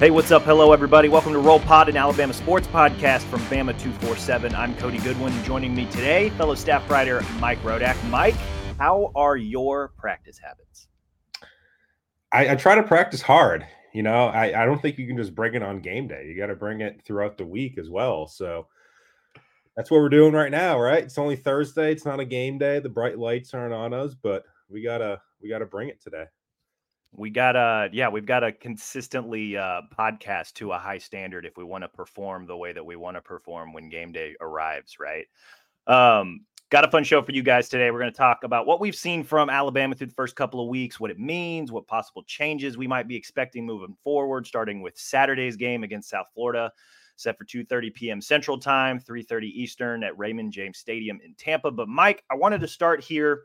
Hey, what's up? Hello, everybody. Welcome to Roll Pod, an Alabama sports podcast from Bama 247. I'm Cody Goodwin. Joining me today, fellow staff writer Mike Rodak. Mike, how are your practice habits? I, I try to practice hard. You know, I, I don't think you can just bring it on game day. You got to bring it throughout the week as well. So that's what we're doing right now, right? It's only Thursday. It's not a game day. The bright lights aren't on us, but we gotta we gotta bring it today we gotta yeah we've got to consistently uh, podcast to a high standard if we want to perform the way that we want to perform when game day arrives right? Um, got a fun show for you guys today. We're going to talk about what we've seen from alabama through the first couple of weeks what it means what possible changes we might be expecting moving forward starting with saturday's game against south florida set for 2.30 p.m central time 3.30 eastern at raymond james stadium in tampa. But mike i wanted to start here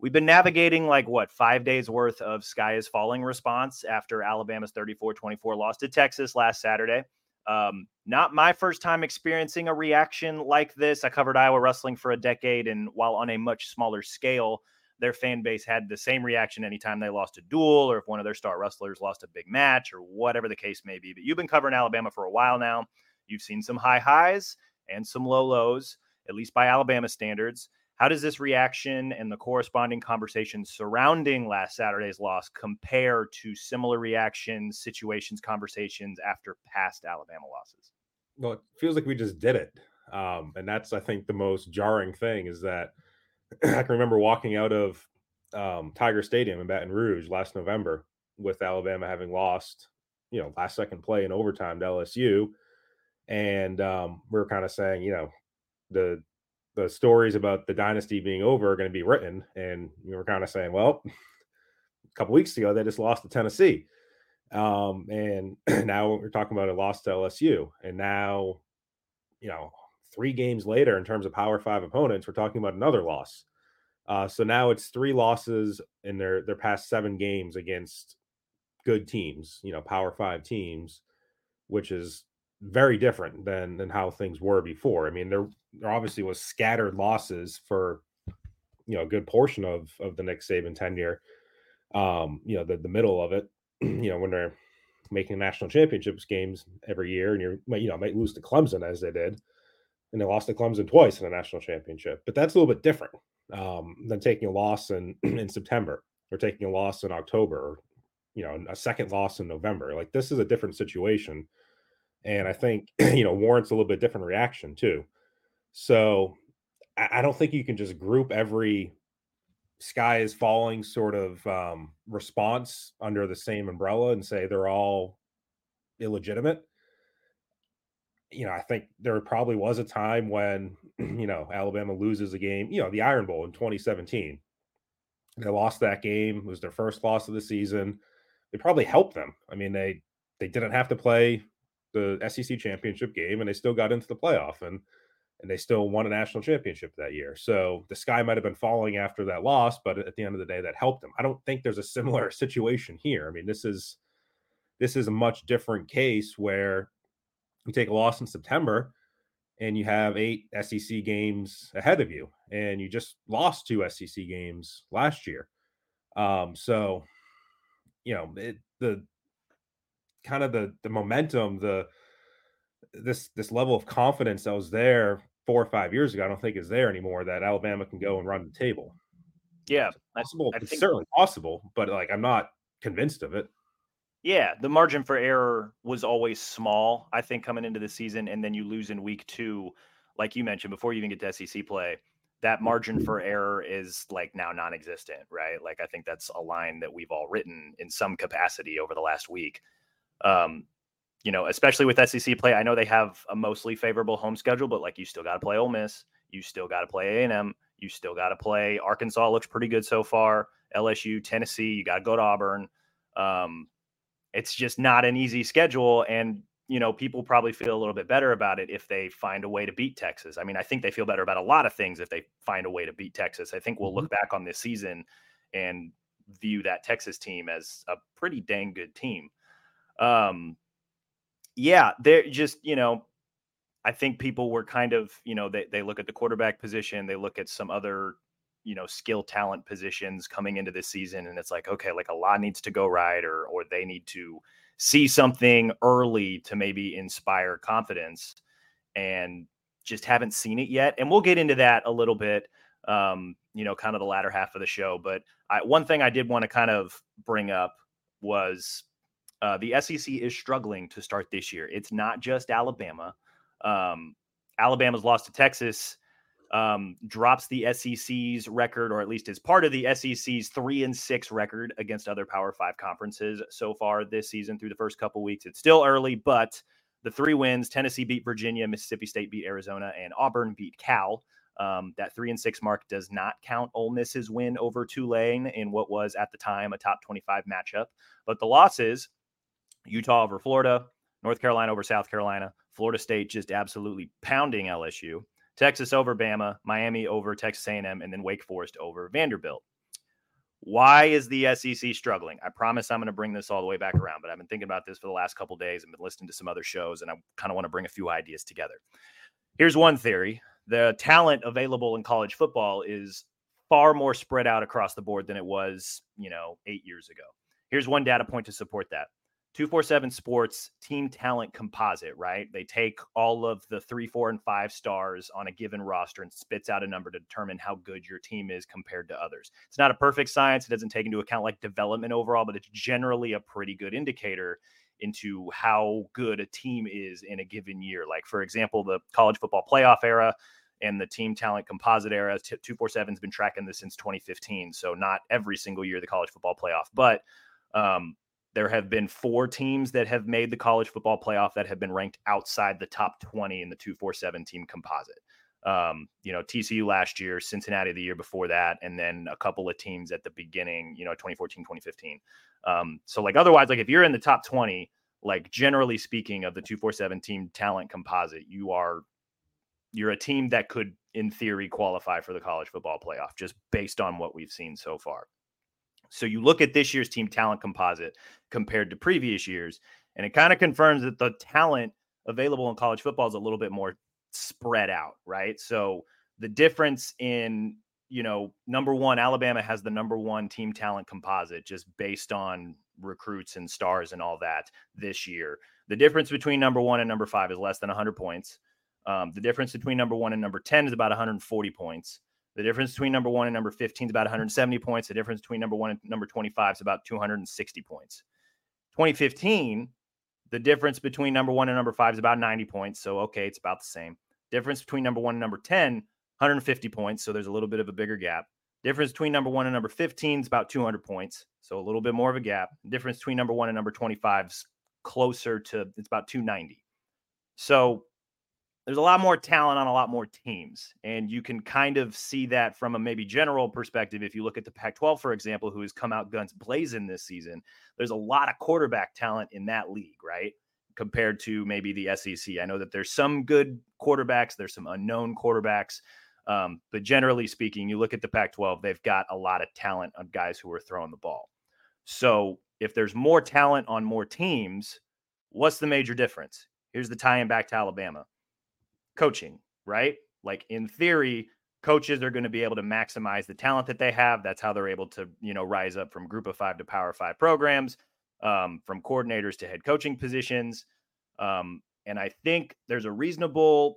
We've been navigating like what five days worth of sky is falling response after Alabama's 34 24 loss to Texas last Saturday. Um, not my first time experiencing a reaction like this. I covered Iowa wrestling for a decade, and while on a much smaller scale, their fan base had the same reaction anytime they lost a duel or if one of their star wrestlers lost a big match or whatever the case may be. But you've been covering Alabama for a while now. You've seen some high highs and some low lows, at least by Alabama standards. How does this reaction and the corresponding conversation surrounding last Saturday's loss compare to similar reactions, situations, conversations after past Alabama losses? Well, it feels like we just did it. Um, and that's, I think, the most jarring thing is that I can remember walking out of um, Tiger Stadium in Baton Rouge last November with Alabama having lost, you know, last second play in overtime to LSU. And um, we were kind of saying, you know, the the stories about the dynasty being over are going to be written. And we were kind of saying, well, a couple weeks ago they just lost to Tennessee, um, and now we're talking about a loss to LSU, and now, you know, three games later in terms of Power Five opponents, we're talking about another loss. Uh, so now it's three losses in their their past seven games against good teams, you know, Power Five teams, which is very different than than how things were before. I mean, there there obviously was scattered losses for you know a good portion of of the Nick Saban tenure. Um, you know, the the middle of it, you know, when they're making national championships games every year, and you're you know might lose to Clemson as they did, and they lost to Clemson twice in the national championship. But that's a little bit different um, than taking a loss in in September or taking a loss in October, or you know, a second loss in November. Like this is a different situation and I think you know warrants a little bit different reaction too. So I, don't think you can just group every sky is falling sort of um, response under the same umbrella and say they're all illegitimate. you know, I think there probably was a time when, you know, Alabama loses a game, you know, the Iron Bowl in 2017. They lost that game. It was their first loss of the season. It probably helped them. I mean, they they didn't have to play the SEC championship game and they still got into the playoff and and they still won a national championship that year. So the sky might have been falling after that loss, but at the end of the day that helped them. I don't think there's a similar situation here. I mean, this is this is a much different case where you take a loss in September and you have eight SEC games ahead of you, and you just lost two SEC games last year. Um, so, you know, it, the kind of the the momentum, the this this level of confidence that was there four or five years ago, I don't think is there anymore. That Alabama can go and run the table. Yeah, it's possible. I, I it's think... certainly possible, but like I'm not convinced of it. Yeah, the margin for error was always small, I think, coming into the season. And then you lose in week two, like you mentioned, before you even get to SEC play. That mm-hmm. margin for error is like now non existent, right? Like, I think that's a line that we've all written in some capacity over the last week. Um, you know, especially with SEC play, I know they have a mostly favorable home schedule, but like you still got to play Ole Miss, you still got to play A and M, you still got to play Arkansas. Looks pretty good so far. LSU, Tennessee, you got to go to Auburn. Um, it's just not an easy schedule and you know people probably feel a little bit better about it if they find a way to beat texas i mean i think they feel better about a lot of things if they find a way to beat texas i think we'll look mm-hmm. back on this season and view that texas team as a pretty dang good team um yeah they're just you know i think people were kind of you know they, they look at the quarterback position they look at some other you know skill talent positions coming into this season and it's like okay like a lot needs to go right or or they need to see something early to maybe inspire confidence and just haven't seen it yet and we'll get into that a little bit um you know kind of the latter half of the show but I, one thing i did want to kind of bring up was uh, the sec is struggling to start this year it's not just alabama um alabama's lost to texas um, drops the SEC's record, or at least is part of the SEC's three and six record against other Power Five conferences so far this season through the first couple weeks. It's still early, but the three wins: Tennessee beat Virginia, Mississippi State beat Arizona, and Auburn beat Cal. Um, that three and six mark does not count Ole Miss's win over Tulane in what was at the time a top 25 matchup. But the losses Utah over Florida, North Carolina over South Carolina, Florida State just absolutely pounding LSU. Texas over Bama, Miami over Texas A&M, and then Wake Forest over Vanderbilt. Why is the SEC struggling? I promise I'm going to bring this all the way back around, but I've been thinking about this for the last couple days and been listening to some other shows, and I kind of want to bring a few ideas together. Here's one theory: the talent available in college football is far more spread out across the board than it was, you know, eight years ago. Here's one data point to support that. 247 Sports team talent composite, right? They take all of the three, four, and five stars on a given roster and spits out a number to determine how good your team is compared to others. It's not a perfect science. It doesn't take into account like development overall, but it's generally a pretty good indicator into how good a team is in a given year. Like, for example, the college football playoff era and the team talent composite era, 247 has been tracking this since 2015. So, not every single year the college football playoff, but um, there have been four teams that have made the college football playoff that have been ranked outside the top 20 in the 247 team composite. Um, you know, TCU last year, Cincinnati the year before that, and then a couple of teams at the beginning, you know, 2014, 2015. Um, so, like, otherwise, like, if you're in the top 20, like, generally speaking, of the 247 team talent composite, you are, you're a team that could, in theory, qualify for the college football playoff just based on what we've seen so far. So you look at this year's team talent composite compared to previous years, and it kind of confirms that the talent available in college football is a little bit more spread out, right? So the difference in, you know, number one, Alabama has the number one team talent composite just based on recruits and stars and all that this year. The difference between number one and number five is less than 100 points. Um, the difference between number one and number 10 is about 140 points. The difference between number one and number 15 is about 170 points. The difference between number one and number 25 is about 260 points. 2015, the difference between number one and number five is about 90 points. So, okay, it's about the same. Difference between number one and number 10, 150 points. So, there's a little bit of a bigger gap. Difference between number one and number 15 is about 200 points. So, a little bit more of a gap. Difference between number one and number 25 is closer to, it's about 290. So, there's a lot more talent on a lot more teams. And you can kind of see that from a maybe general perspective. If you look at the Pac 12, for example, who has come out guns blazing this season, there's a lot of quarterback talent in that league, right? Compared to maybe the SEC. I know that there's some good quarterbacks, there's some unknown quarterbacks. Um, but generally speaking, you look at the Pac 12, they've got a lot of talent on guys who are throwing the ball. So if there's more talent on more teams, what's the major difference? Here's the tie in back to Alabama coaching, right? Like in theory, coaches are going to be able to maximize the talent that they have. That's how they're able to, you know, rise up from group of five to power five programs, um, from coordinators to head coaching positions. Um, and I think there's a reasonable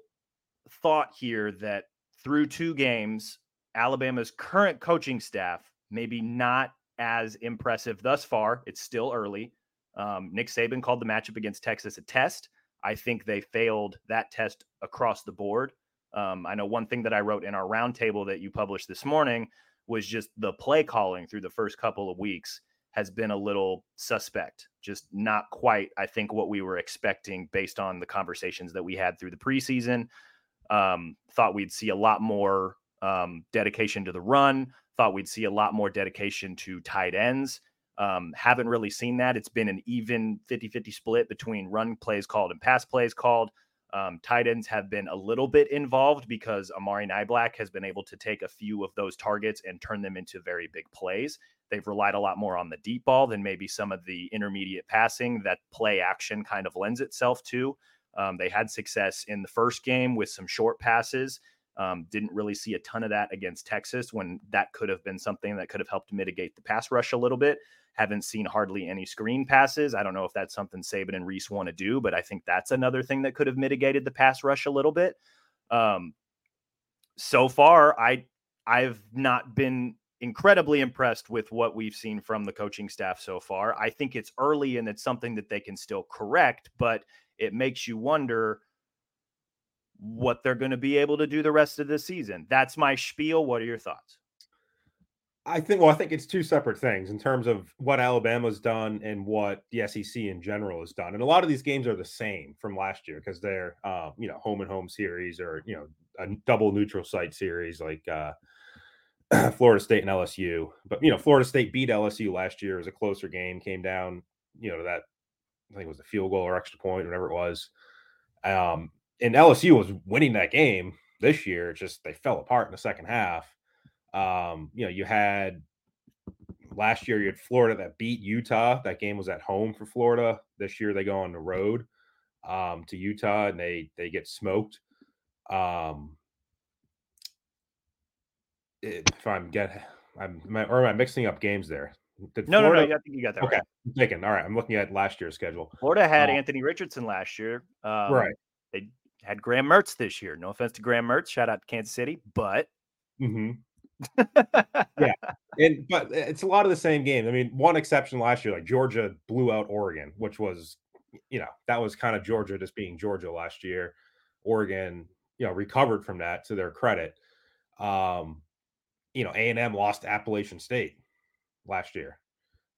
thought here that through two games, Alabama's current coaching staff maybe not as impressive thus far. It's still early. Um, Nick Saban called the matchup against Texas a test. I think they failed that test across the board. Um, I know one thing that I wrote in our roundtable that you published this morning was just the play calling through the first couple of weeks has been a little suspect, just not quite, I think, what we were expecting based on the conversations that we had through the preseason. Um, thought we'd see a lot more um, dedication to the run, thought we'd see a lot more dedication to tight ends. Um, haven't really seen that. It's been an even 50 50 split between run plays called and pass plays called. Um, tight ends have been a little bit involved because Amari Niblack has been able to take a few of those targets and turn them into very big plays. They've relied a lot more on the deep ball than maybe some of the intermediate passing that play action kind of lends itself to. Um, they had success in the first game with some short passes. Um, didn't really see a ton of that against Texas when that could have been something that could have helped mitigate the pass rush a little bit. Haven't seen hardly any screen passes. I don't know if that's something Saban and Rees want to do, but I think that's another thing that could have mitigated the pass rush a little bit. Um, so far, I I've not been incredibly impressed with what we've seen from the coaching staff so far. I think it's early and it's something that they can still correct, but it makes you wonder what they're going to be able to do the rest of the season. That's my spiel. What are your thoughts? I think well, I think it's two separate things in terms of what Alabama's done and what the SEC in general has done. And a lot of these games are the same from last year because they're uh, you know home and home series or you know a double neutral site series like uh, Florida State and LSU. But you know Florida State beat LSU last year. It was a closer game. Came down you know to that I think it was a field goal or extra point, whatever it was. Um, and LSU was winning that game this year. Just they fell apart in the second half. Um, you know, you had last year you had Florida that beat Utah. That game was at home for Florida. This year they go on the road um, to Utah and they they get smoked. Um, if I'm get, I'm or am I mixing up games there? Did no, Florida, no, no. I think you got that okay. right. I'm thinking. All right, I'm looking at last year's schedule. Florida had uh, Anthony Richardson last year. Um, right. Had Graham Mertz this year. No offense to Graham Mertz. Shout out to Kansas City, but. Mm-hmm yeah, and but it's a lot of the same game. I mean, one exception last year, like Georgia blew out Oregon, which was, you know, that was kind of Georgia just being Georgia last year. Oregon, you know, recovered from that to their credit. Um, you know, A and M lost Appalachian State last year.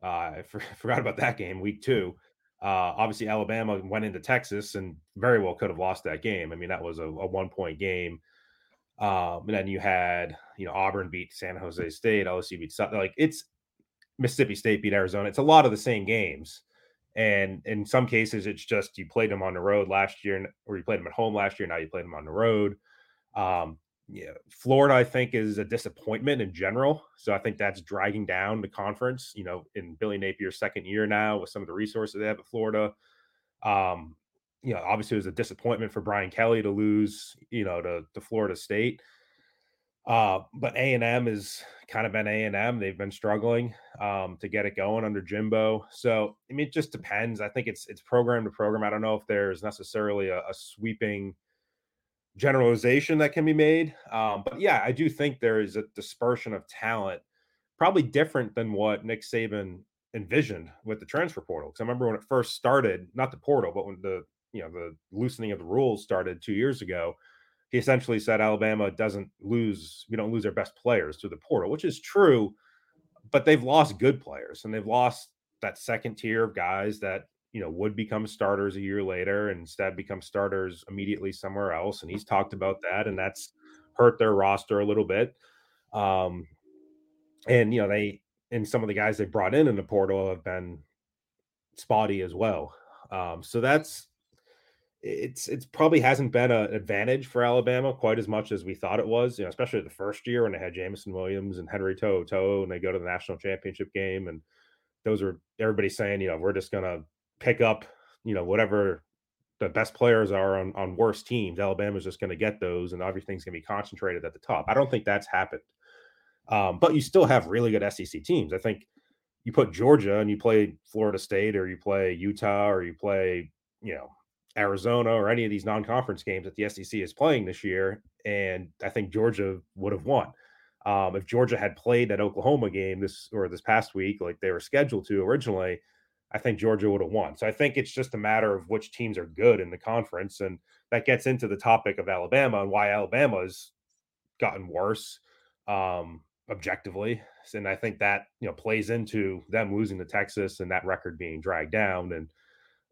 Uh, I for, forgot about that game, week two. Uh, obviously, Alabama went into Texas and very well could have lost that game. I mean, that was a, a one point game. Um, and then you had, you know, Auburn beat San Jose State, LSU beat something like it's Mississippi State beat Arizona. It's a lot of the same games. And in some cases, it's just you played them on the road last year, or you played them at home last year. Now you played them on the road. Um, yeah, Florida, I think, is a disappointment in general. So I think that's dragging down the conference. You know, in Billy Napier's second year now, with some of the resources they have at Florida. Um, you know, obviously it was a disappointment for Brian Kelly to lose, you know, to, to Florida State. Uh, but A and M has kind of been A and M. They've been struggling um, to get it going under Jimbo. So I mean, it just depends. I think it's it's program to program. I don't know if there's necessarily a, a sweeping generalization that can be made. Um, but yeah, I do think there is a dispersion of talent, probably different than what Nick Saban envisioned with the transfer portal. Because I remember when it first started, not the portal, but when the you know the loosening of the rules started two years ago, he essentially said Alabama doesn't lose, we don't lose our best players through the portal, which is true, but they've lost good players and they've lost that second tier of guys that you know would become starters a year later and instead become starters immediately somewhere else and he's talked about that and that's hurt their roster a little bit. Um and you know they and some of the guys they brought in in the portal have been spotty as well. Um so that's it's it's probably hasn't been an advantage for Alabama quite as much as we thought it was, you know, especially the first year when they had Jameson Williams and Henry To'oTo'o and they go to the national championship game and those are everybody saying, you know, we're just gonna pick up, you know, whatever the best players are on, on worse teams. Alabama's just going to get those, and everything's going to be concentrated at the top. I don't think that's happened. Um, but you still have really good SEC teams. I think you put Georgia and you play Florida State or you play Utah or you play, you know, Arizona or any of these non-conference games that the SEC is playing this year, and I think Georgia would have won. Um, if Georgia had played that Oklahoma game this or this past week, like they were scheduled to originally, I think Georgia would have won. So I think it's just a matter of which teams are good in the conference. And that gets into the topic of Alabama and why Alabama's gotten worse um, objectively. And I think that, you know, plays into them losing to Texas and that record being dragged down. And,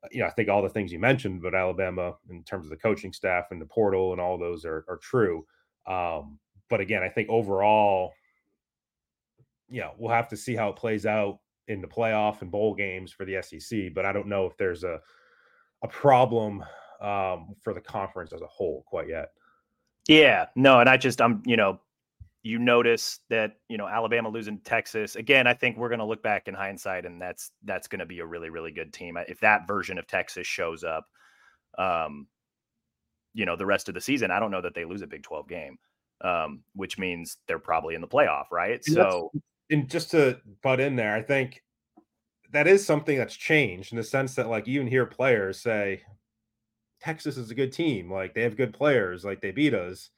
uh, you know, I think all the things you mentioned about Alabama in terms of the coaching staff and the portal and all those are, are true. Um, but again, I think overall, know, we'll have to see how it plays out in the playoff and bowl games for the SEC, but I don't know if there's a a problem um, for the conference as a whole quite yet. Yeah, no, and I just I'm you know you notice that you know Alabama losing Texas again. I think we're going to look back in hindsight, and that's that's going to be a really really good team if that version of Texas shows up. Um, you know, the rest of the season, I don't know that they lose a Big Twelve game, um, which means they're probably in the playoff, right? And so and just to butt in there, I think that is something that's changed in the sense that like even hear players say Texas is a good team, like they have good players, like they beat us.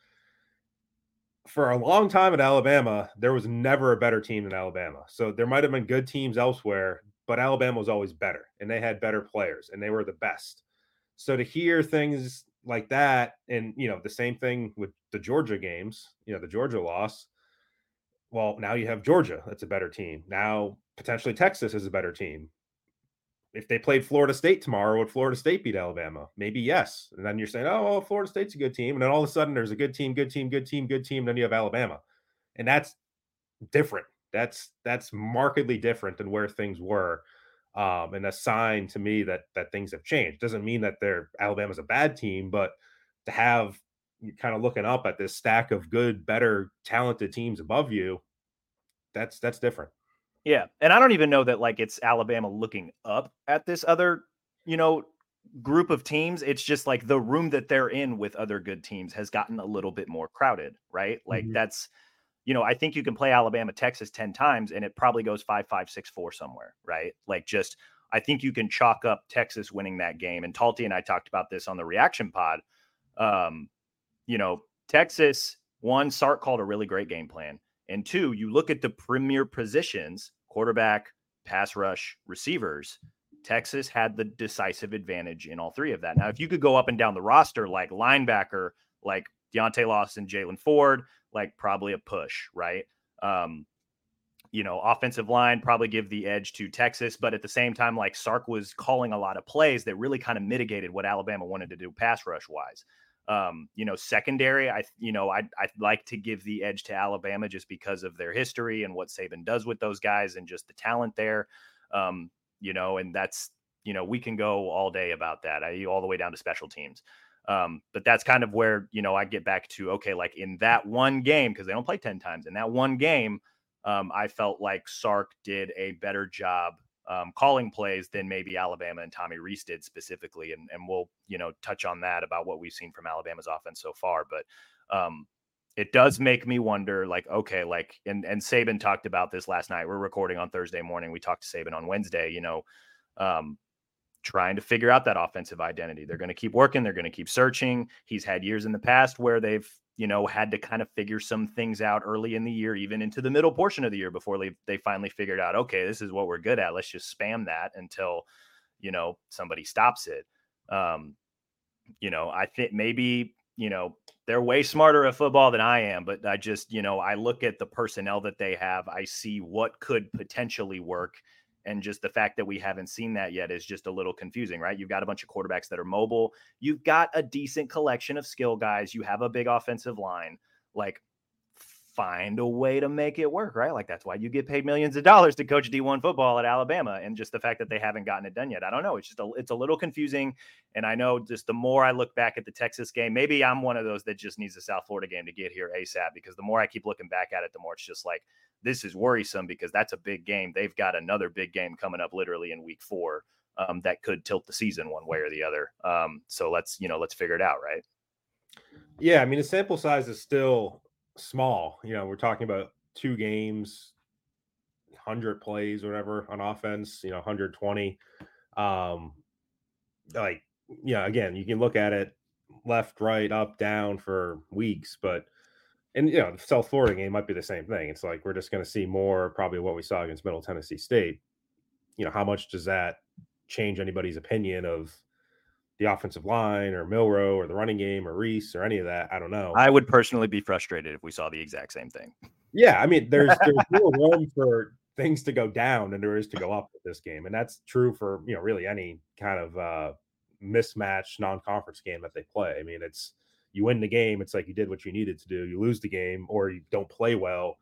For a long time at Alabama, there was never a better team than Alabama. So there might have been good teams elsewhere, but Alabama was always better and they had better players and they were the best. So to hear things like that, and you know, the same thing with the Georgia games, you know, the Georgia loss, well, now you have Georgia, that's a better team. Now potentially Texas is a better team. If they played Florida State tomorrow, would Florida State beat Alabama? Maybe yes. And then you're saying, oh, well, Florida State's a good team. And then all of a sudden there's a good team, good team, good team, good team. Then you have Alabama. And that's different. That's that's markedly different than where things were. Um, and a sign to me that that things have changed. Doesn't mean that they're Alabama's a bad team, but to have kind of looking up at this stack of good, better, talented teams above you, that's that's different. Yeah, and I don't even know that like it's Alabama looking up at this other, you know, group of teams. It's just like the room that they're in with other good teams has gotten a little bit more crowded, right? Like mm-hmm. that's you know, I think you can play Alabama, Texas 10 times and it probably goes five, five, six, four somewhere, right? Like just I think you can chalk up Texas winning that game. And Talty and I talked about this on the reaction pod. Um, you know, Texas, one, Sark called a really great game plan. And two, you look at the premier positions quarterback, pass rush, receivers. Texas had the decisive advantage in all three of that. Now, if you could go up and down the roster like linebacker, like Deontae Lawson, Jalen Ford, like probably a push, right? Um, you know, offensive line probably give the edge to Texas, but at the same time, like Sark was calling a lot of plays that really kind of mitigated what Alabama wanted to do pass rush wise. Um, you know, secondary, I you know, I'd, I'd like to give the edge to Alabama just because of their history and what Saban does with those guys and just the talent there. Um, you know, and that's you know, we can go all day about that. I all the way down to special teams. Um, but that's kind of where you know I get back to okay, like in that one game because they don't play ten times. In that one game, um, I felt like Sark did a better job um, calling plays than maybe Alabama and Tommy Rees did specifically. And, and we'll, you know, touch on that about what we've seen from Alabama's offense so far. But um, it does make me wonder, like, okay, like, and, and Saban talked about this last night. We're recording on Thursday morning. We talked to Saban on Wednesday, you know, um, trying to figure out that offensive identity. They're going to keep working. They're going to keep searching. He's had years in the past where they've you know, had to kind of figure some things out early in the year, even into the middle portion of the year before they, they finally figured out, okay, this is what we're good at. Let's just spam that until, you know, somebody stops it. Um, you know, I think maybe, you know, they're way smarter at football than I am, but I just, you know, I look at the personnel that they have, I see what could potentially work. And just the fact that we haven't seen that yet is just a little confusing, right? You've got a bunch of quarterbacks that are mobile. You've got a decent collection of skill guys. You have a big offensive line. Like, find a way to make it work, right? Like, that's why you get paid millions of dollars to coach D1 football at Alabama. And just the fact that they haven't gotten it done yet. I don't know. It's just a, it's a little confusing. And I know just the more I look back at the Texas game, maybe I'm one of those that just needs a South Florida game to get here ASAP because the more I keep looking back at it, the more it's just like, this is worrisome because that's a big game. They've got another big game coming up literally in week four um, that could tilt the season one way or the other. Um, so let's, you know, let's figure it out, right? Yeah. I mean, the sample size is still small. You know, we're talking about two games, 100 plays or whatever on offense, you know, 120. Um, like, yeah, again, you can look at it left, right, up, down for weeks, but and you know, the South Florida game might be the same thing. It's like we're just going to see more probably what we saw against Middle Tennessee State. You know, how much does that change anybody's opinion of the offensive line or Milroe or the running game or Rees or any of that? I don't know. I would personally be frustrated if we saw the exact same thing. Yeah, I mean, there's there's more room for things to go down than there is to go up with this game, and that's true for you know really any kind of uh mismatch non-conference game that they play. I mean, it's you win the game, it's like you did what you needed to do. You lose the game or you don't play well,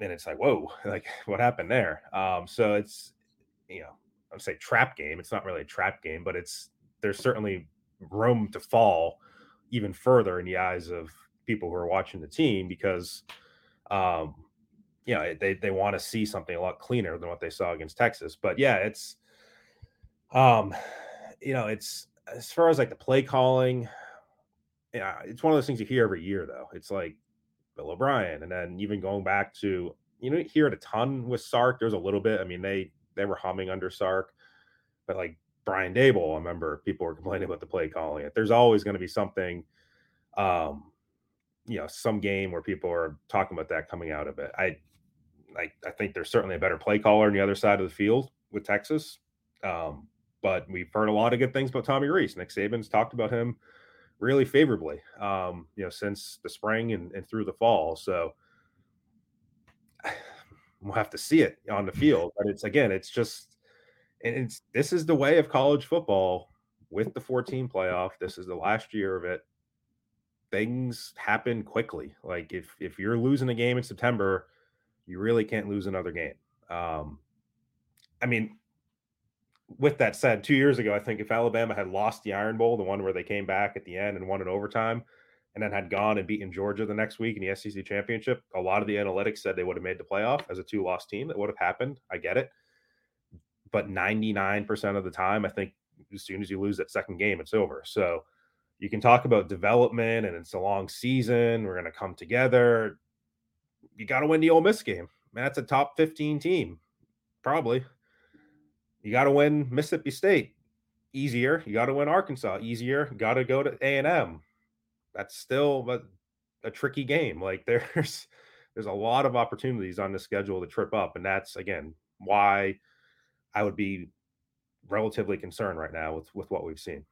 and it's like, whoa, like what happened there? Um, so it's you know, I'd say trap game. It's not really a trap game, but it's there's certainly room to fall even further in the eyes of people who are watching the team because um you know they they want to see something a lot cleaner than what they saw against Texas. But yeah, it's um you know, it's as far as like the play calling, yeah, it's one of those things you hear every year, though. It's like Bill O'Brien, and then even going back to you know hear it a ton with Sark. There's a little bit. I mean, they they were humming under Sark, but like Brian Daboll, I remember people were complaining about the play calling. It there's always going to be something, um, you know, some game where people are talking about that coming out of it. I, I, I think there's certainly a better play caller on the other side of the field with Texas, um, but we've heard a lot of good things about Tommy Rees. Nick Saban's talked about him really favorably, um, you know, since the spring and, and through the fall. So we'll have to see it on the field. But it's again, it's just, and it's this is the way of college football with the 14 playoff. This is the last year of it. Things happen quickly. Like if if you're losing a game in September, you really can't lose another game. Um, I mean, with that said, two years ago, I think if Alabama had lost the Iron Bowl, the one where they came back at the end and won in overtime, and then had gone and beaten Georgia the next week in the SEC championship, a lot of the analytics said they would have made the playoff as a two loss team. That would have happened. I get it. But 99% of the time, I think as soon as you lose that second game, it's over. So you can talk about development and it's a long season. We're going to come together. You got to win the Ole Miss game. Man, that's a top 15 team, probably. You got to win Mississippi State, easier. You got to win Arkansas, easier. Got to go to A and M. That's still a, a tricky game. Like there's there's a lot of opportunities on the schedule to trip up, and that's again why I would be relatively concerned right now with with what we've seen.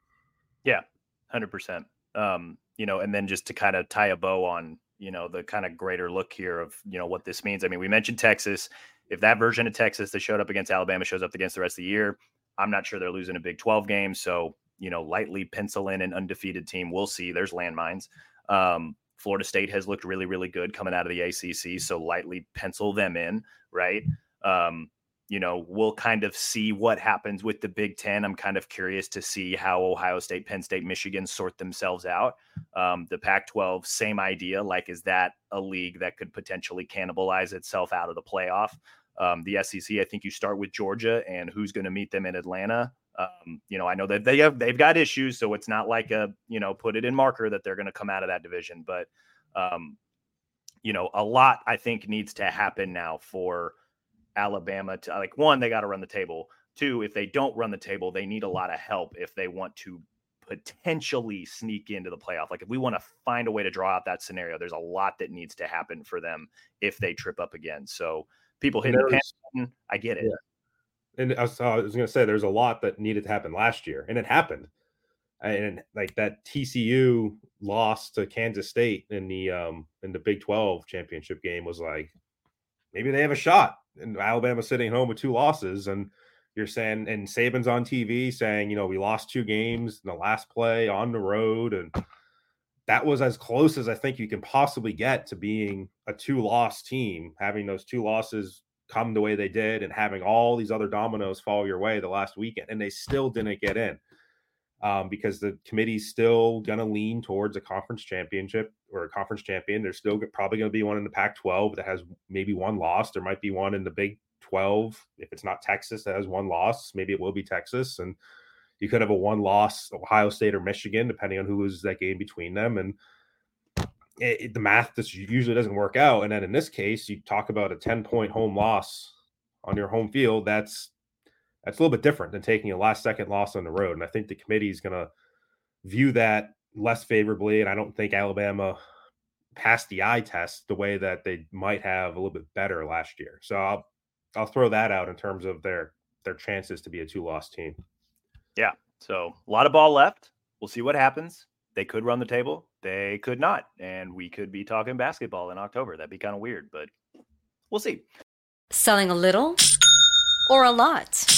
Yeah, hundred percent. Um, you know, and then just to kind of tie a bow on you know the kind of greater look here of you know what this means. I mean, we mentioned Texas if that version of Texas that showed up against Alabama shows up against the rest of the year, I'm not sure they're losing a Big 12 game. So, you know, lightly pencil in an undefeated team. We'll see. There's landmines. Um, Florida State has looked really, really good coming out of the ACC. So lightly pencil them in, right? Um, you know, we'll kind of see what happens with the Big Ten. I'm kind of curious to see how Ohio State, Penn State, Michigan sort themselves out. Um, the Pac 12, same idea. Like, is that a league that could potentially cannibalize itself out of the playoff? Um, the SEC, I think you start with Georgia and who's going to meet them in Atlanta. Um, you know, I know that they have they've got issues, so it's not like a you know put it in marker that they're going to come out of that division. But um, you know, a lot I think needs to happen now for Alabama to like one, they got to run the table. Two, if they don't run the table, they need a lot of help if they want to potentially sneak into the playoff. Like if we want to find a way to draw out that scenario, there's a lot that needs to happen for them if they trip up again. So people hitting the button, I get it. Yeah. And I was, I was going to say there's a lot that needed to happen last year, and it happened. And like that TCU loss to Kansas State in the um in the Big 12 championship game was like maybe they have a shot. And Alabama sitting home with two losses, and you're saying, and Saban's on TV saying, you know, we lost two games in the last play on the road, and that was as close as I think you can possibly get to being a two loss team, having those two losses come the way they did and having all these other dominoes fall your way the last weekend. And they still didn't get in um, because the committee's still going to lean towards a conference championship or a conference champion. There's still probably going to be one in the Pac 12 that has maybe one loss. There might be one in the Big 12. If it's not Texas that has one loss, maybe it will be Texas. And you could have a one loss Ohio State or Michigan, depending on who loses that game between them. And it, it, the math just usually doesn't work out. And then in this case, you talk about a 10 point home loss on your home field. That's that's a little bit different than taking a last second loss on the road. And I think the committee is going to view that less favorably. And I don't think Alabama passed the eye test the way that they might have a little bit better last year. So I'll I'll throw that out in terms of their their chances to be a two loss team. Yeah. So a lot of ball left. We'll see what happens. They could run the table. They could not. And we could be talking basketball in October. That'd be kind of weird, but we'll see. Selling a little or a lot?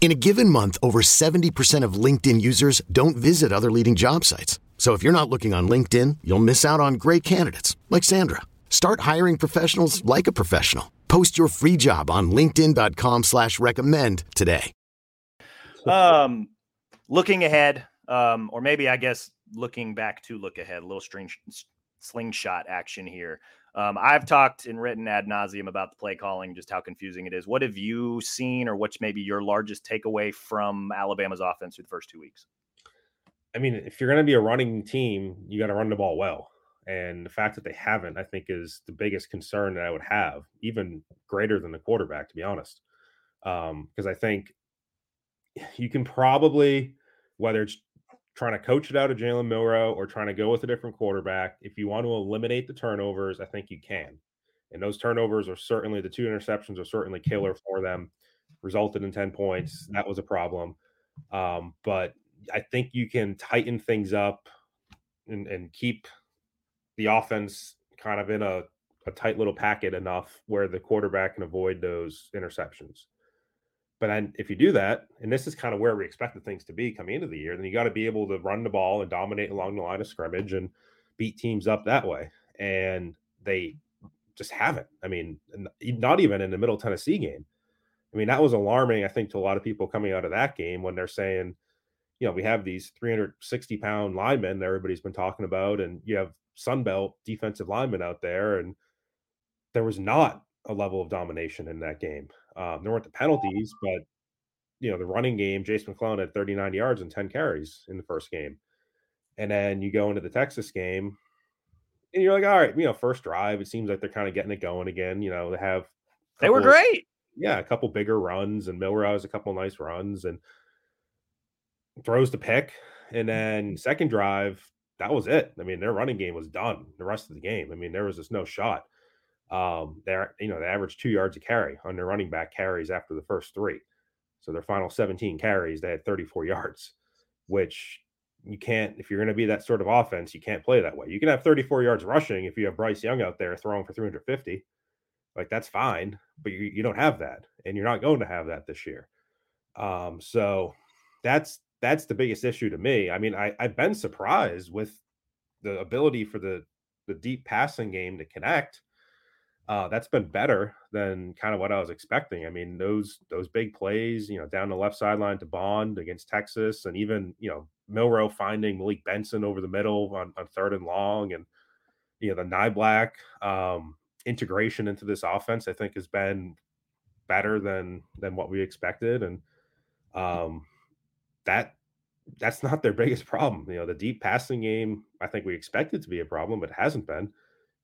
In a given month, over 70% of LinkedIn users don't visit other leading job sites. So if you're not looking on LinkedIn, you'll miss out on great candidates like Sandra. Start hiring professionals like a professional. Post your free job on LinkedIn.com slash recommend today. Um looking ahead, um, or maybe I guess looking back to look ahead, a little strange slingshot action here. Um, I've talked and written ad nauseum about the play calling, just how confusing it is. What have you seen, or what's maybe your largest takeaway from Alabama's offense through the first two weeks? I mean, if you're going to be a running team, you got to run the ball well. And the fact that they haven't, I think, is the biggest concern that I would have, even greater than the quarterback, to be honest. Because um, I think you can probably, whether it's trying to coach it out of Jalen Milroe or trying to go with a different quarterback, if you want to eliminate the turnovers, I think you can. And those turnovers are certainly the two interceptions are certainly killer for them, resulted in 10 points. That was a problem. Um, but I think you can tighten things up and, and keep the offense kind of in a, a tight little packet enough where the quarterback can avoid those interceptions. But then if you do that, and this is kind of where we expected things to be coming into the year, then you got to be able to run the ball and dominate along the line of scrimmage and beat teams up that way. And they just haven't. I mean, not even in the Middle Tennessee game. I mean, that was alarming, I think, to a lot of people coming out of that game when they're saying, you know, we have these 360 pound linemen that everybody's been talking about, and you have Sunbelt defensive linemen out there. And there was not a level of domination in that game. Um, there weren't the penalties, but you know the running game. Jase McClellan had 39 yards and 10 carries in the first game, and then you go into the Texas game, and you're like, all right, you know, first drive. It seems like they're kind of getting it going again. You know, they have they were great. Yeah, a couple bigger runs, and Milroe has a couple nice runs, and throws the pick, And then second drive, that was it. I mean, their running game was done the rest of the game. I mean, there was just no shot. Um, they're you know, they averaged two yards a carry on their running back carries after the first three. So their final 17 carries, they had 34 yards, which you can't if you're going to be that sort of offense, you can't play that way. You can have 34 yards rushing if you have Bryce Young out there throwing for 350. Like that's fine, but you, you don't have that, and you're not going to have that this year. Um, so that's that's the biggest issue to me. I mean, I, I've been surprised with the ability for the the deep passing game to connect. Uh, that's been better than kind of what I was expecting. I mean, those those big plays, you know, down the left sideline to Bond against Texas, and even you know Milroe finding Malik Benson over the middle on, on third and long, and you know the Niblack um, integration into this offense, I think has been better than than what we expected, and um, that that's not their biggest problem. You know, the deep passing game, I think we expected to be a problem, but it hasn't been.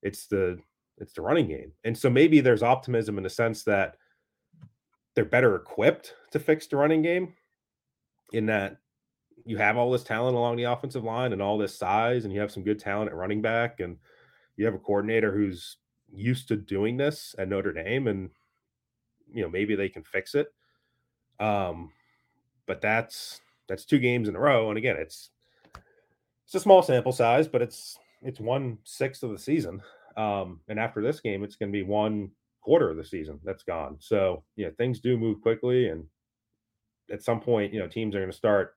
It's the it's the running game. And so maybe there's optimism in the sense that they're better equipped to fix the running game in that you have all this talent along the offensive line and all this size and you have some good talent at running back and you have a coordinator who's used to doing this at Notre Dame and you know maybe they can fix it. Um but that's that's two games in a row. And again, it's it's a small sample size, but it's it's one sixth of the season. Um, and after this game, it's going to be one quarter of the season that's gone. So yeah, things do move quickly, and at some point, you know, teams are going to start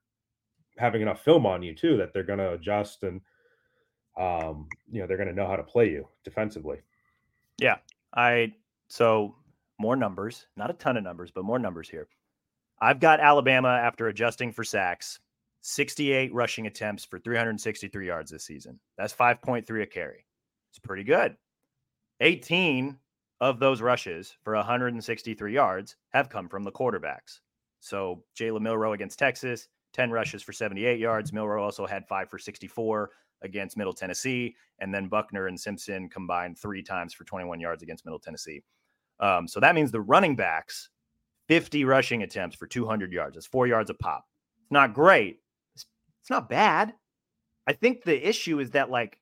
having enough film on you too that they're going to adjust and um, you know they're going to know how to play you defensively. Yeah, I so more numbers, not a ton of numbers, but more numbers here. I've got Alabama after adjusting for sacks, 68 rushing attempts for 363 yards this season. That's 5.3 a carry. It's pretty good. 18 of those rushes for 163 yards have come from the quarterbacks. So Jalen Milroe against Texas, 10 rushes for 78 yards. Milroe also had five for 64 against Middle Tennessee. And then Buchner and Simpson combined three times for 21 yards against Middle Tennessee. Um, so that means the running backs 50 rushing attempts for 200 yards. That's four yards a pop. It's not great. It's, it's not bad. I think the issue is that, like,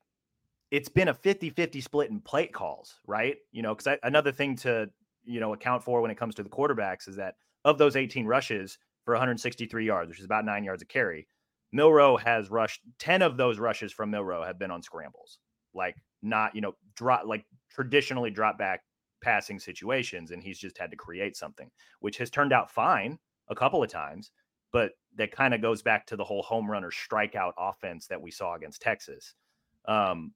it's been a 50 50 split in plate calls, right? You know, because another thing to, you know, account for when it comes to the quarterbacks is that of those 18 rushes for 163 yards, which is about nine yards a carry, Milroe has rushed 10 of those rushes from Milroe have been on scrambles, like not, you know, drop like traditionally drop back passing situations and he's just had to create something which has turned out fine a couple of times but that kind of goes back to the whole home run or strikeout offense that we saw against Texas um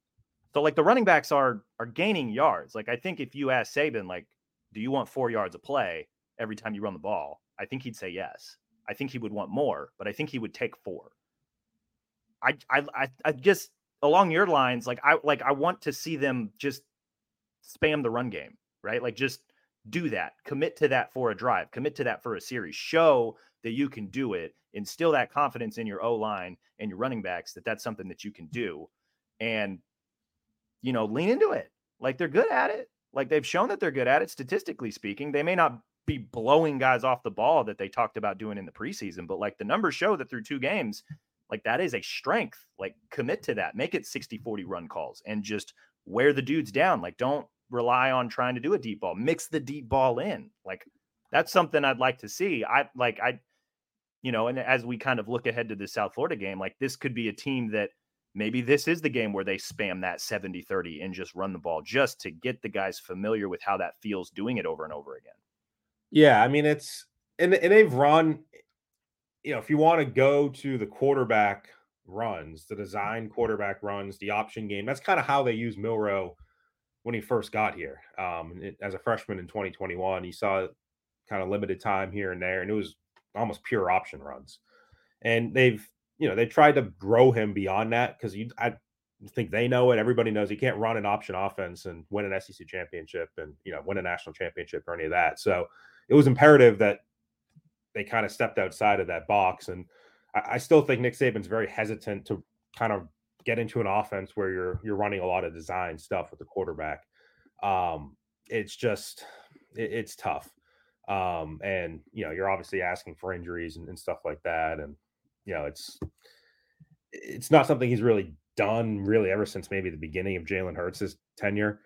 so like the running backs are are gaining yards like I think if you ask Saban like do you want 4 yards of play every time you run the ball I think he'd say yes I think he would want more but I think he would take 4 I I I just along your lines like I like I want to see them just spam the run game right? Like just do that. Commit to that for a drive. Commit to that for a series. Show that you can do it. Instill that confidence in your O line and your running backs that that's something that you can do, and you know lean into it. Like they're good at it. Like they've shown that they're good at it. Statistically speaking, they may not be blowing guys off the ball that they talked about doing in the preseason, but like the numbers show that through two games, like that is a strength. Like commit to that. Make it 60 40 run calls and just wear the dudes down. Like don't rely on trying to do a deep ball. Mix the deep ball in. Like that's something I'd like to see. I like I you know, and as we kind of look ahead to the South Florida game, like this could be a team that maybe this is the game where they spam that 70-30 and just run the ball just to get the guys familiar with how that feels doing it over and over again. Yeah, I mean it's and and they've run you know, if you want to go to the quarterback runs, the design quarterback runs, the option game, that's kind of how they use Milroe when he first got here um, it, as a freshman in 2021. He saw kind of limited time here and there, and it was almost pure option runs. And they've, you know, they tried to grow him beyond that because you, I think they know it. Everybody knows he can't run an option offense and win an SEC championship and you know win a national championship or any of that. So it was imperative that they kind of stepped outside of that box. And I, I still think Nick Saban's very hesitant to kind of get into an offense where you're you're running a lot of design stuff with the quarterback. Um, it's just it, it's tough. Um, and you know, you're obviously asking for injuries and, and, stuff like that. And you know, it's it's not something he's really done really ever since maybe the beginning of Jalen Hurts' tenure.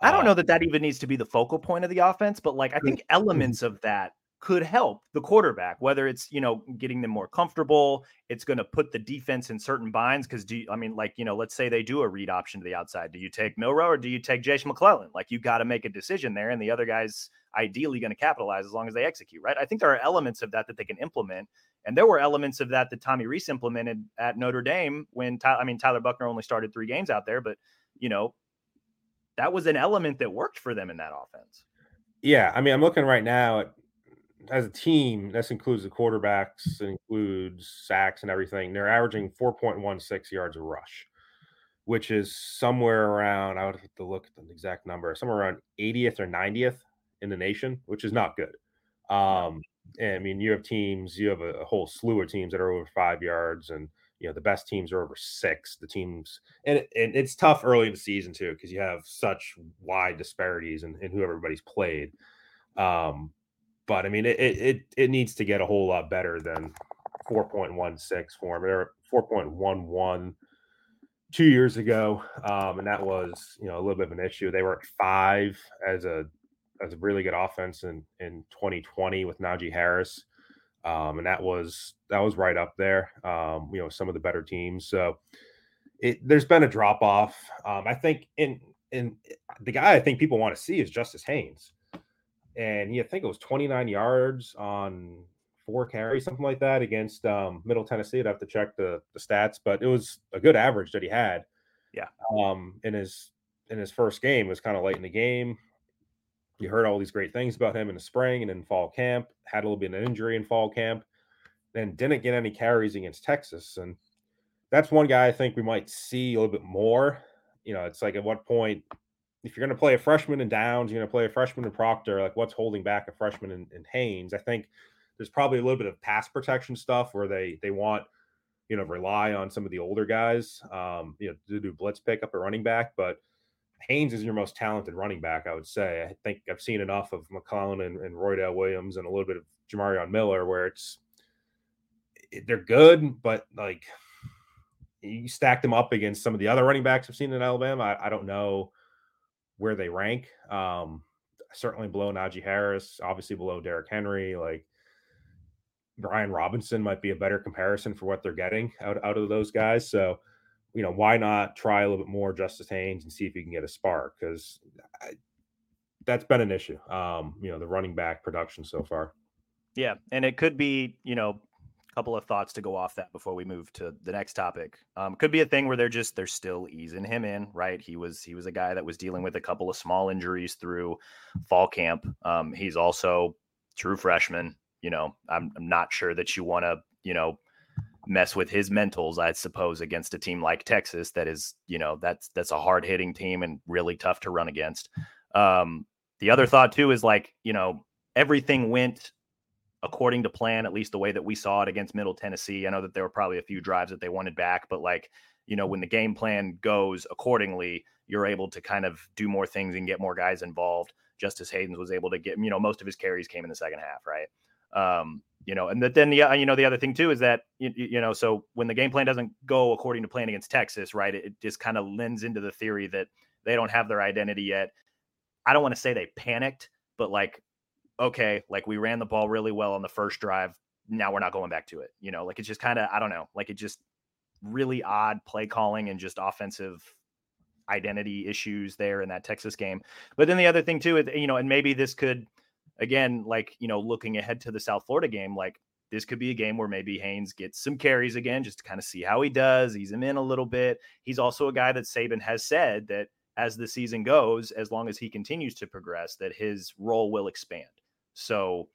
I don't uh, know that that even needs to be the focal point of the offense, but like I think mm-hmm. elements of that could help the quarterback, whether it's, you know, getting them more comfortable. It's going to put the defense in certain binds. Cause do you, I mean, like, you know, let's say they do a read option to the outside. Do you take Milroe or do you take Jase McClellan? Like, you got to make a decision there. And the other guy's ideally going to capitalize as long as they execute, right? I think there are elements of that that they can implement. And there were elements of that that Tommy Rees implemented at Notre Dame when, Ty- I mean, Tyler Buchner only started three games out there, but, you know, that was an element that worked for them in that offense. Yeah. I mean, I'm looking right now at as a team, this includes the quarterbacks, includes sacks and everything. They're averaging 4.16 yards a rush, which is somewhere around, I would have to look at the exact number, somewhere around 80th or 90th in the nation, which is not good. Um, and I mean, you have teams, you have a, a, whole slew of teams that are over five yards, and you know the best teams are over six. The teams, and, and it's tough early in the season too because you have such wide disparities in, in who everybody's played. Um, but I mean, it it it needs to get a whole lot better than 4.16 for them. They're 4.11 two years ago, um, and that was you know a little bit of an issue. They were at five as a as a really good offense in in 2020 with Najee Harris, um, and that was that was right up there. Um, you know, some of the better teams. So it there's been a drop off. Um, I think in in the guy I think people want to see is Justice Haynes and you think it was 29 yards on four carries, something like that, against um, Middle Tennessee. I'd have to check the, the stats, but it was a good average that he had. Yeah. Um, in his in his first game, it was kind of late in the game. You heard all these great things about him in the spring and in fall camp. Had a little bit of an injury in fall camp, then didn't get any carries against Texas, and that's one guy I think we might see a little bit more. You know, it's like at what point if you're going to play a freshman in Downs, you're going to play a freshman in Proctor. Like, what's holding back a freshman in, in Haynes? I think there's probably a little bit of pass protection stuff where they they want you know rely on some of the older guys, um, you know, to do blitz pickup at running back. But Haynes is your most talented running back, I would say. I think I've seen enough of McClellan and, and Roydell Williams and a little bit of Jamarion Miller where it's they're good, but like you stack them up against some of the other running backs I've seen in Alabama. I, I don't know where they rank. Um, certainly below Najee Harris, obviously below Derrick Henry. Like Brian Robinson might be a better comparison for what they're getting out, out of those guys. So, you know, why not try a little bit more Justice Haynes and see if you can get a spark? Because that's been an issue. Um, you know, the running back production so far. Yeah, and it could be, you know, a couple of thoughts to go off that before we move to the next topic. Um, could be a thing where they're just they're still easing him in, right? He was he was a guy that was dealing with a couple of small injuries through fall camp. Um, he's also true freshman. You know, I'm, I'm not sure that you want to you know mess with his mentals, I suppose, against a team like Texas that is you know that's that's a hard hitting team and really tough to run against. Um, the other thought too is like you know everything went according to plan, at least the way that we saw it against Middle Tennessee. I know that there were probably a few drives that they wanted back, but like, you know, when the game plan goes accordingly, you're able to kind of do more things and get more guys involved. Justice Haynes was able to get, you know, most of his carries came in the second half, right? Um, you know, and that then the uh, you know the other thing too is that you, you know so when the game plan doesn't go according to plan against Texas, right? It, it just kind of lends into the theory that they don't have their identity yet. I don't want to say they panicked, but like okay, like we ran the ball really well on the first drive. Now we're not going back to it. You know, like it's just kind of, I don't know, like it just really odd play calling and just offensive identity issues there in that Texas game. But then the other thing too, is, you know, and maybe this could, again, like, you know, looking ahead to the South Florida game, like this could be a game where maybe Haynes gets some carries again, just to kind of see how he does, ease him in a little bit. He's also a guy that Saban has said that as the season goes, as long as he continues to progress, that his role will expand. So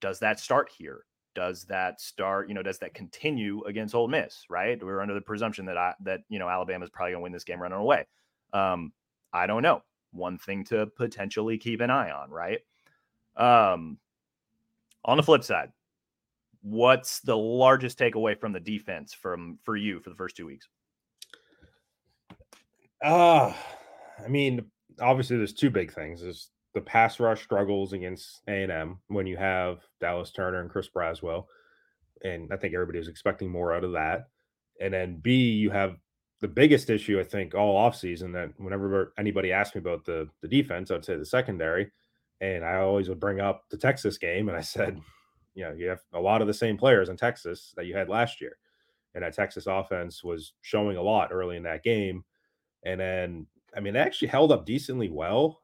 does that start here? Does that start, you know, does that continue against Ole Miss, right? We're under the presumption that I that, you know, Alabama's probably gonna win this game running away. Um, I don't know. One thing to potentially keep an eye on, right? Um, on the flip side, what's the largest takeaway from the defense from for you for the first two weeks? Uh I mean, obviously there's two big things. There's the pass rush struggles against A&M when you have Dallas Turner and Chris Braswell. And I think everybody was expecting more out of that. And then B, you have the biggest issue, I think, all offseason that whenever anybody asked me about the the defense, I'd say the secondary. And I always would bring up the Texas game. And I said, you know, you have a lot of the same players in Texas that you had last year. And that Texas offense was showing a lot early in that game. And then, I mean, they actually held up decently well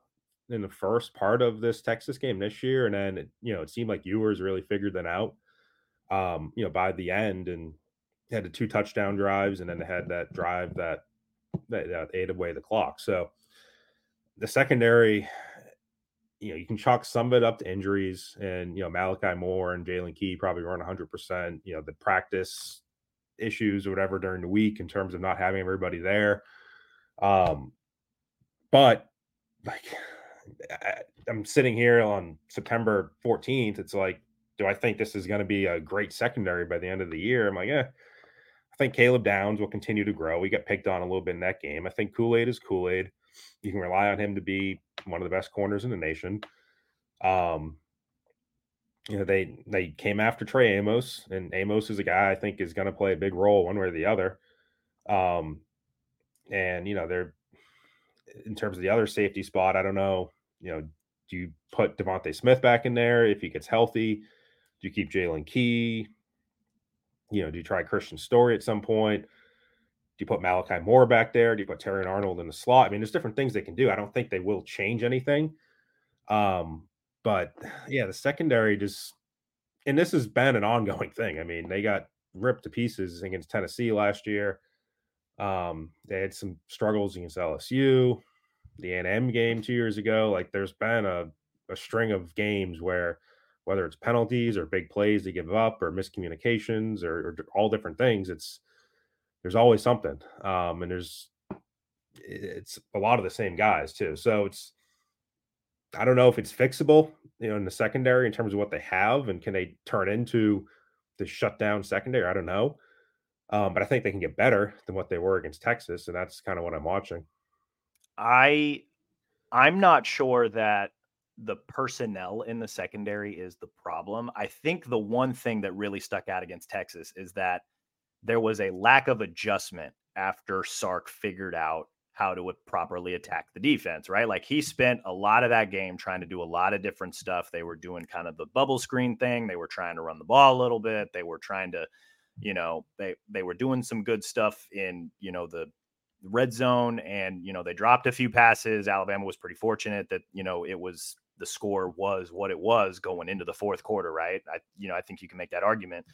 in the first part of this Texas game this year. And then, you know, it seemed like Ewers really figured that out, um, you know, by the end and had the two touchdown drives. And then they had that drive that, that, that ate away the clock. So the secondary, you know, you can chalk some of it up to injuries and, you know, Malachi Moore and Jaylen Key probably weren't 100%, you know, the practice issues or whatever during the week in terms of not having everybody there. Um, but like, I, I'm sitting here on September 14th. It's like, do I think this is going to be a great secondary by the end of the year? I'm like, yeah, I think Caleb Downs will continue to grow. We got picked on a little bit in that game. I think Kool Aid is Kool Aid. You can rely on him to be one of the best corners in the nation. Um, you know, they they came after Trey Amos, and Amos is a guy I think is going to play a big role one way or the other. Um, and you know, they're in terms of the other safety spot, I don't know. You know, do you put DeVonta Smith back in there if he gets healthy? Do you keep Jaylen Key? You know, do you try Kristian Story at some point? Do you put Malachi Moore back there? Do you put Terrion Arnold in the slot? I mean, there's different things they can do. I don't think they will change anything. Um, but yeah, the secondary just and this has been an ongoing thing. I mean, they got ripped to pieces against Tennessee last year. Um, they had some struggles against LSU, the A&M game two years ago. Like, there's been a, a string of games where whether it's penalties or big plays they give up or miscommunications or, or all different things, it's there's always something. Um, and there's it's a lot of the same guys too. So it's I don't know if it's fixable, you know, in the secondary in terms of what they have and can they turn into the shutdown secondary? I don't know. Um, but I think they can get better than what they were against Texas, and that's kind of what I'm watching. I I'm not sure that the personnel in the secondary is the problem. I think the one thing that really stuck out against Texas is that there was a lack of adjustment after Sark figured out how to properly attack the defense, right? Like he spent a lot of that game trying to do a lot of different stuff. They were doing kind of the bubble screen thing. They were trying to run the ball a little bit. They were trying to, you know, they they were doing some good stuff in, you know, the red zone and, you know, they dropped a few passes. Alabama was pretty fortunate that, you know, it was the score was what it was going into the fourth quarter, right? I you know, I think you can make that argument.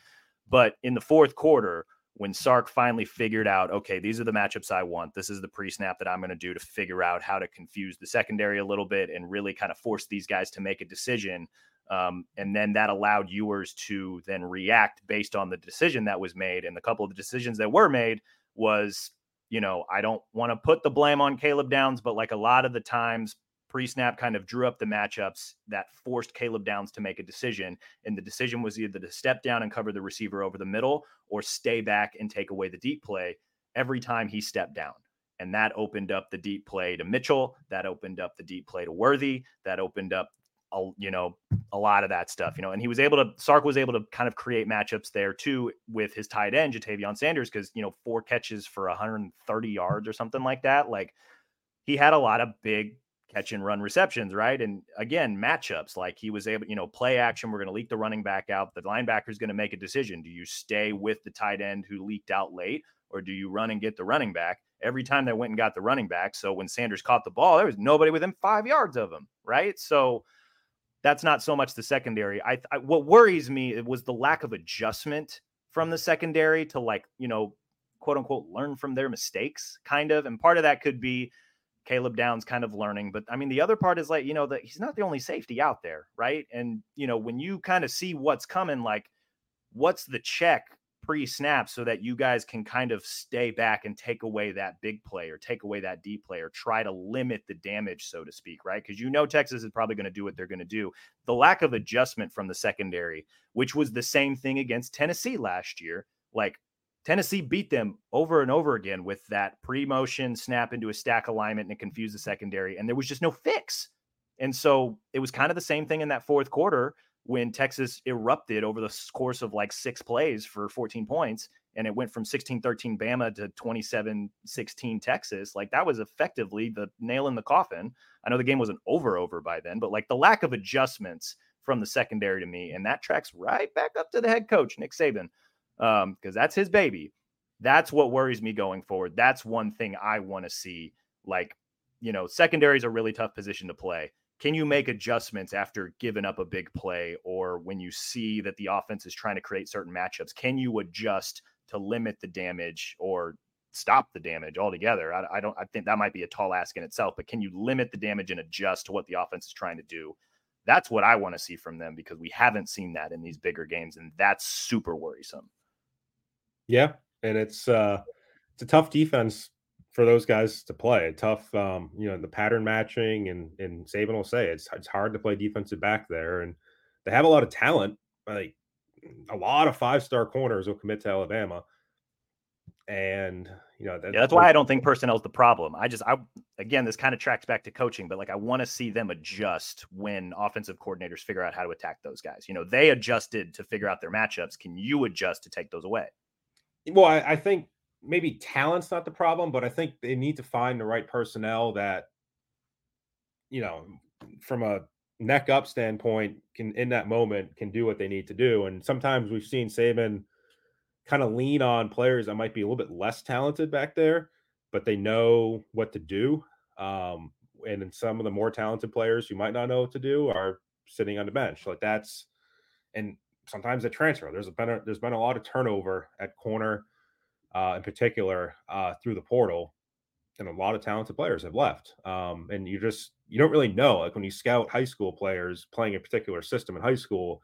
But in the fourth quarter, when Sark finally figured out, okay, these are the matchups I want. This is the pre snap that I'm going to do to figure out how to confuse the secondary a little bit and really kind of force these guys to make a decision. Um, and then that allowed Ewers to then react based on the decision that was made. And the couple of the decisions that were made was, you know, I don't want to put the blame on Caleb Downs, but like a lot of the times, pre snap kind of drew up the matchups that forced Caleb Downs to make a decision. And the decision was either to step down and cover the receiver over the middle or stay back and take away the deep play every time he stepped down. And that opened up the deep play to Mitchell. That opened up the deep play to Worthy. That opened up, a, you know, a lot of that stuff, you know. And he was able to, Sark was able to kind of create matchups there too with his tight end, Ja'Tavion Sanders, because, you know, four catches for 130 yards or something like that. Like he had a lot of big catch and run receptions, right? And again, matchups like he was able, you know, play action. We're going to leak the running back out. The linebacker is going to make a decision. Do you stay with the tight end who leaked out late, or do you run and get the running back? Every time they went and got the running back. So when Sanders caught the ball, there was nobody within five yards of him, right? So that's not so much the secondary. I, I what worries me was the lack of adjustment from the secondary to like, you know, quote unquote, learn from their mistakes, kind of. And part of that could be Caleb Downs kind of learning. But I mean, the other part is like, you know, that he's not the only safety out there, right? And, you know, when you kind of see what's coming, like, what's the check pre snap so that you guys can kind of stay back and take away that big play or take away that deep play or try to limit the damage, so to speak, right? Because you know Texas is probably going to do what they're going to do. The lack of adjustment from the secondary, which was the same thing against Tennessee last year, like Tennessee beat them over and over again with that pre motion snap into a stack alignment and confuse the secondary. And there was just no fix. And so it was kind of the same thing in that fourth quarter when Texas erupted over the course of like six plays for 14 points. and it went from 16-13 Bama to 27-16 Texas, like that was effectively the nail in the coffin. I know the game wasn't over over by then, but like the lack of adjustments from the secondary to me, and that tracks right back up to the head coach Nick Saban, because um, that's his baby. That's what worries me going forward. That's one thing I want to see. Like, you know, secondary is a really tough position to play. Can you make adjustments after giving up a big play or when you see that the offense is trying to create certain matchups? Can you adjust to limit the damage or stop the damage altogether? I, I don't. I think that might be a tall ask in itself, but can you limit the damage and adjust to what the offense is trying to do? That's what I want to see from them because we haven't seen that in these bigger games, and that's super worrisome. Yeah, and it's uh it's a tough defense for those guys to play. Tough, um, you know, the pattern matching and and Saban will say it's it's hard to play defensive back there, and they have a lot of talent. Like a lot of five star corners will commit to Alabama, and you know that, yeah, that's why I don't think personnel is the problem. I just I again this kind of tracks back to coaching, but like I want to see them adjust when offensive coordinators figure out how to attack those guys. You know, they adjusted to figure out their matchups. Can you adjust to take those away? Well, I, I think maybe talent's not the problem, but I think they need to find the right personnel that, you know, from a neck up standpoint, can in that moment can do what they need to do. And sometimes we've seen Saban kind of lean on players that might be a little bit less talented back there, but they know what to do. Um, and then some of the more talented players who might not know what to do are sitting on the bench. Like that's and sometimes a transfer. There's been a, there's been a lot of turnover at corner, uh, in particular, uh, through the portal, and a lot of talented players have left. Um, and you just you don't really know like when you scout high school players playing a particular system in high school,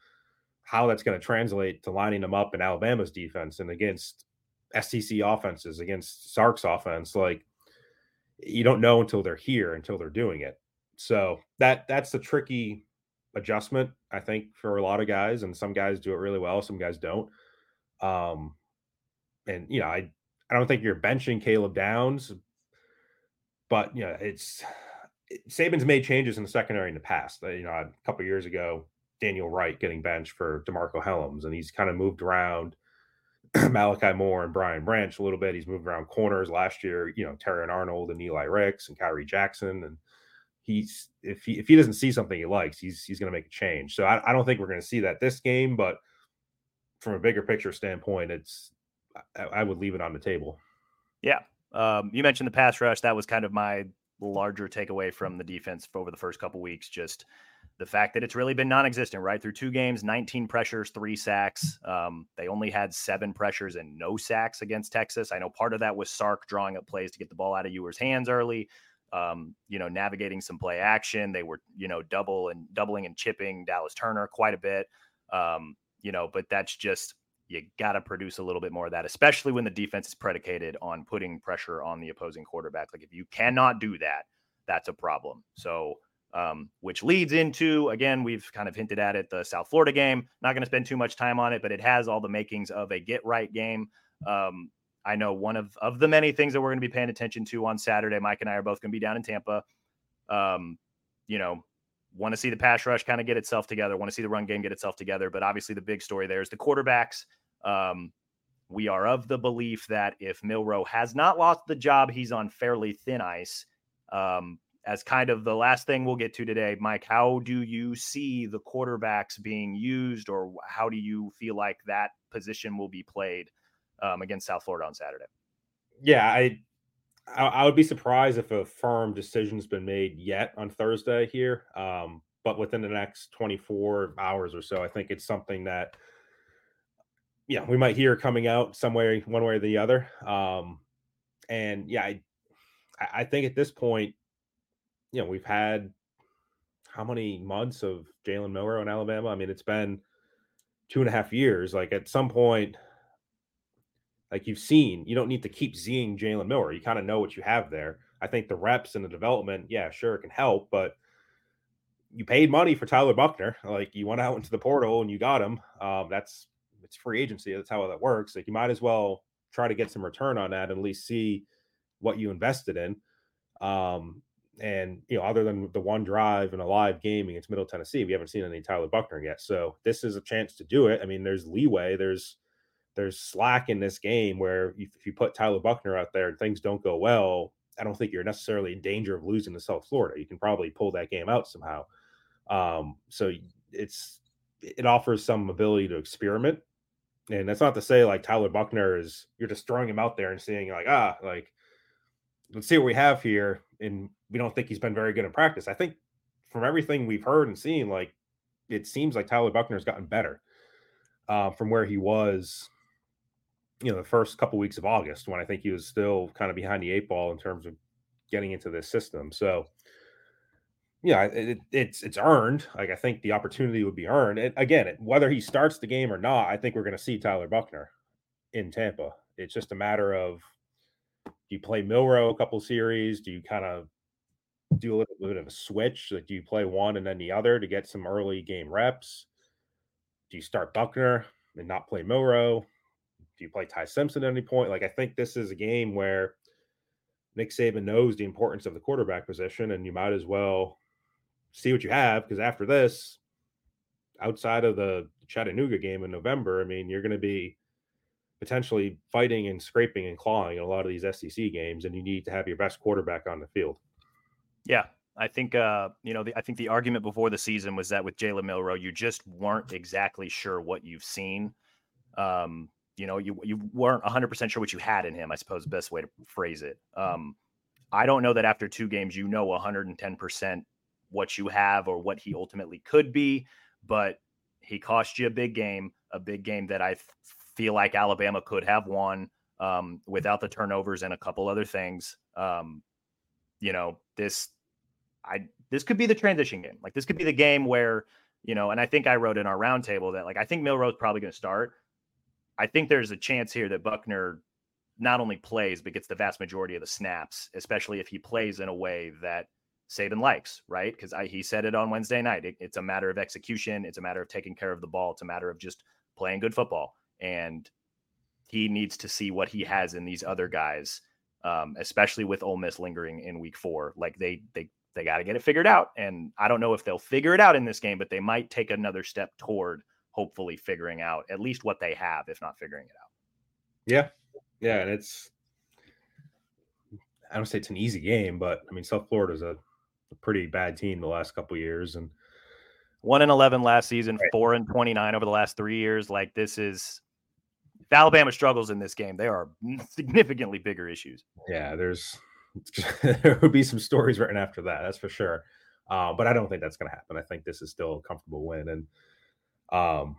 how that's going to translate to lining them up in Alabama's defense and against SEC offenses, against Sark's offense. Like you don't know until they're here, until they're doing it. So that that's the tricky adjustment, I think, for a lot of guys, and some guys do it really well, some guys don't. Um, and you know, I I don't think you're benching Caleb Downs, but you know, it's it, Saban's made changes in the secondary in the past. You know, a couple years ago, Daniel Wright getting benched for DeMarcco Hellams, and he's kind of moved around Malachi Moore and Brian Branch a little bit. He's moved around corners last year, you know, Terrion Arnold and Eli Ricks and Khyree Jackson, and he's if he if he doesn't see something he likes, he's he's going to make a change. So I, I don't think we're going to see that this game, but from a bigger picture standpoint, it's I, I would leave it on the table. Yeah, um, you mentioned the pass rush. That was kind of my larger takeaway from the defense over the first couple weeks. Just the fact that it's really been non-existent, right? Through two games, 19 pressures, three sacks. Um, they only had seven pressures and no sacks against Texas. I know part of that was Sark drawing up plays to get the ball out of Ewer's hands early um, you know, navigating some play action. They were, you know, double and doubling and chipping Dallas Turner quite a bit. Um, you know, but that's just you got to produce a little bit more of that, especially when the defense is predicated on putting pressure on the opposing quarterback. Like if you cannot do that, that's a problem. So, um, which leads into again, we've kind of hinted at it the South Florida game. Not going to spend too much time on it, but it has all the makings of a get right game. Um, I know one of of the many things that we're going to be paying attention to on Saturday. Mike and I are both going to be down in Tampa. Um, you know, want to see the pass rush kind of get itself together. Want to see the run game get itself together. But obviously, the big story there is the quarterbacks. Um, we are of the belief that if Milroe has not lost the job, he's on fairly thin ice. Um, as kind of the last thing we'll get to today, Mike, how do you see the quarterbacks being used, or how do you feel like that position will be played um, against South Florida on Saturday. Yeah, I, I would be surprised if a firm decision's been made yet on Thursday here. Um, but within the next 24 hours or so, I think it's something that yeah, we might hear coming out some way, one way or the other. Um, and yeah, I, I think at this point, you know, we've had how many months of Jalen Milroe in Alabama? I mean, it's been two and a half years. Like at some point, like you've seen, you don't need to keep seeing Jalen Milroe. You kind of know what you have there. I think the reps and the development, yeah, sure, it can help, but you paid money for Tyler Buchner. Like you went out into the portal and you got him. Um, that's it's free agency. That's how that works. Like you might as well try to get some return on that and at least see what you invested in. Um, and you know, other than the one drive and a live game against Middle Tennessee, we haven't seen any Tyler Buchner yet. So this is a chance to do it. I mean, there's leeway. There's there's slack in this game where if you put Tyler Buchner out there and things don't go well, I don't think you're necessarily in danger of losing to South Florida. You can probably pull that game out somehow. Um, so it's it offers some ability to experiment. And that's not to say like Tyler Buchner is you're just throwing him out there and seeing like, ah, like let's see what we have here. And we don't think he's been very good in practice. I think from everything we've heard and seen, like it seems like Tyler Buchner's gotten better uh, from where he was, you know, the first couple weeks of August when I think he was still kind of behind the eight ball in terms of getting into this system. So, yeah, it, it's it's earned. Like I think the opportunity would be earned. And again, it, whether he starts the game or not, I think we're going to see Tyler Buchner in Tampa. It's just a matter of do you play Milroe a couple series? Do you kind of do a little bit of a switch? Like do you play one and then the other to get some early game reps? Do you start Buchner and not play Milroe? Do you play Ty Simpson at any point? Like I think this is a game where Nick Saban knows the importance of the quarterback position, and you might as well see what you have because after this, outside of the Chattanooga game in November, I mean, you're going to be potentially fighting and scraping and clawing in a lot of these SEC games, and you need to have your best quarterback on the field. Yeah, I think uh, you know, the, I think the argument before the season was that with Jalen Milroe, you just weren't exactly sure what you've seen. Um, you know, you you weren't 100 percent sure what you had in him. I suppose the best way to phrase it. Um, I don't know that after two games, you know, 110 percent what you have or what he ultimately could be, but he cost you a big game, a big game that I feel like Alabama could have won um, without the turnovers and a couple other things. Um, you know, this I this could be the transition game. Like this could be the game where, you know, and I think I wrote in our roundtable that like I think Milroe's probably going to start. I think there's a chance here that Buchner not only plays but gets the vast majority of the snaps, especially if he plays in a way that Saban likes, right? Because he said it on Wednesday night. It, it's a matter of execution. It's a matter of taking care of the ball. It's a matter of just playing good football. And he needs to see what he has in these other guys, um, especially with Ole Miss lingering in Week Four. Like they they they got to get it figured out. And I don't know if they'll figure it out in this game, but they might take another step toward hopefully figuring out at least what they have, if not figuring it out. Yeah, yeah, and it's I don't say it's an easy game, but I mean South Florida's a a pretty bad team the last couple years and one and 11 last season, right. four and 29 over the last three years. Like this is, if Alabama struggles in this game, there are significantly bigger issues. Yeah, there's, there would be some stories written after that. That's for sure. Uh, but I don't think that's going to happen. I think this is still a comfortable win. And, um,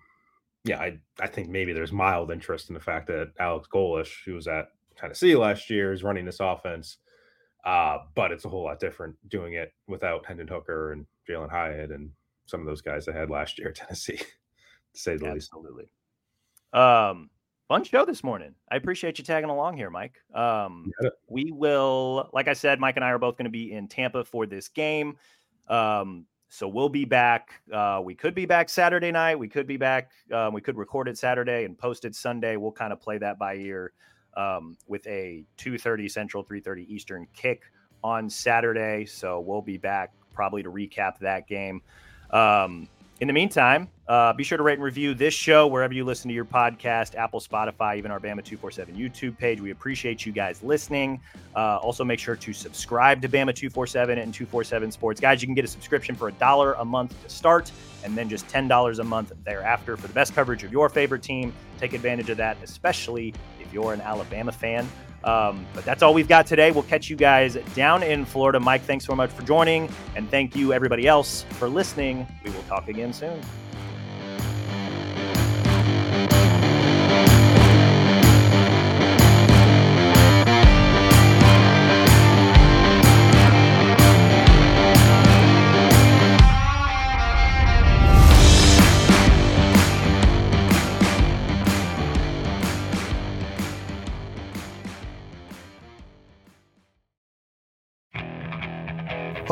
yeah, I, I think maybe there's mild interest in the fact that Alex Golesh, who was at Tennessee last year, is running this offense. Uh, but it's a whole lot different doing it without Hendon Hooker and Jalin Hyatt and some of those guys that had last year at Tennessee, to say the Absolutely. least. Absolutely. Um, fun show this morning. I appreciate you tagging along here, Mike. Um, we will, like I said, Mike and I are both going to be in Tampa for this game. Um, so we'll be back. Uh, we could be back Saturday night. We could be back. Um, we could record it Saturday and post it Sunday. We'll kind of play that by ear um, with a 2.30 Central, 3.30 Eastern kick on Saturday. So we'll be back probably to recap that game. Um, in the meantime, uh, be sure to rate and review this show wherever you listen to your podcast Apple, Spotify, even our Bama 247 YouTube page. We appreciate you guys listening. Uh, also, make sure to subscribe to Bama 247 and 247 Sports. Guys, you can get a subscription for a dollar a month to start and then just $10 a month thereafter for the best coverage of your favorite team. Take advantage of that, especially if you're an Alabama fan. Um, but that's all we've got today. We'll catch you guys down in Florida. Mike, thanks so much for joining. And thank you, everybody else, for listening. We will talk again soon.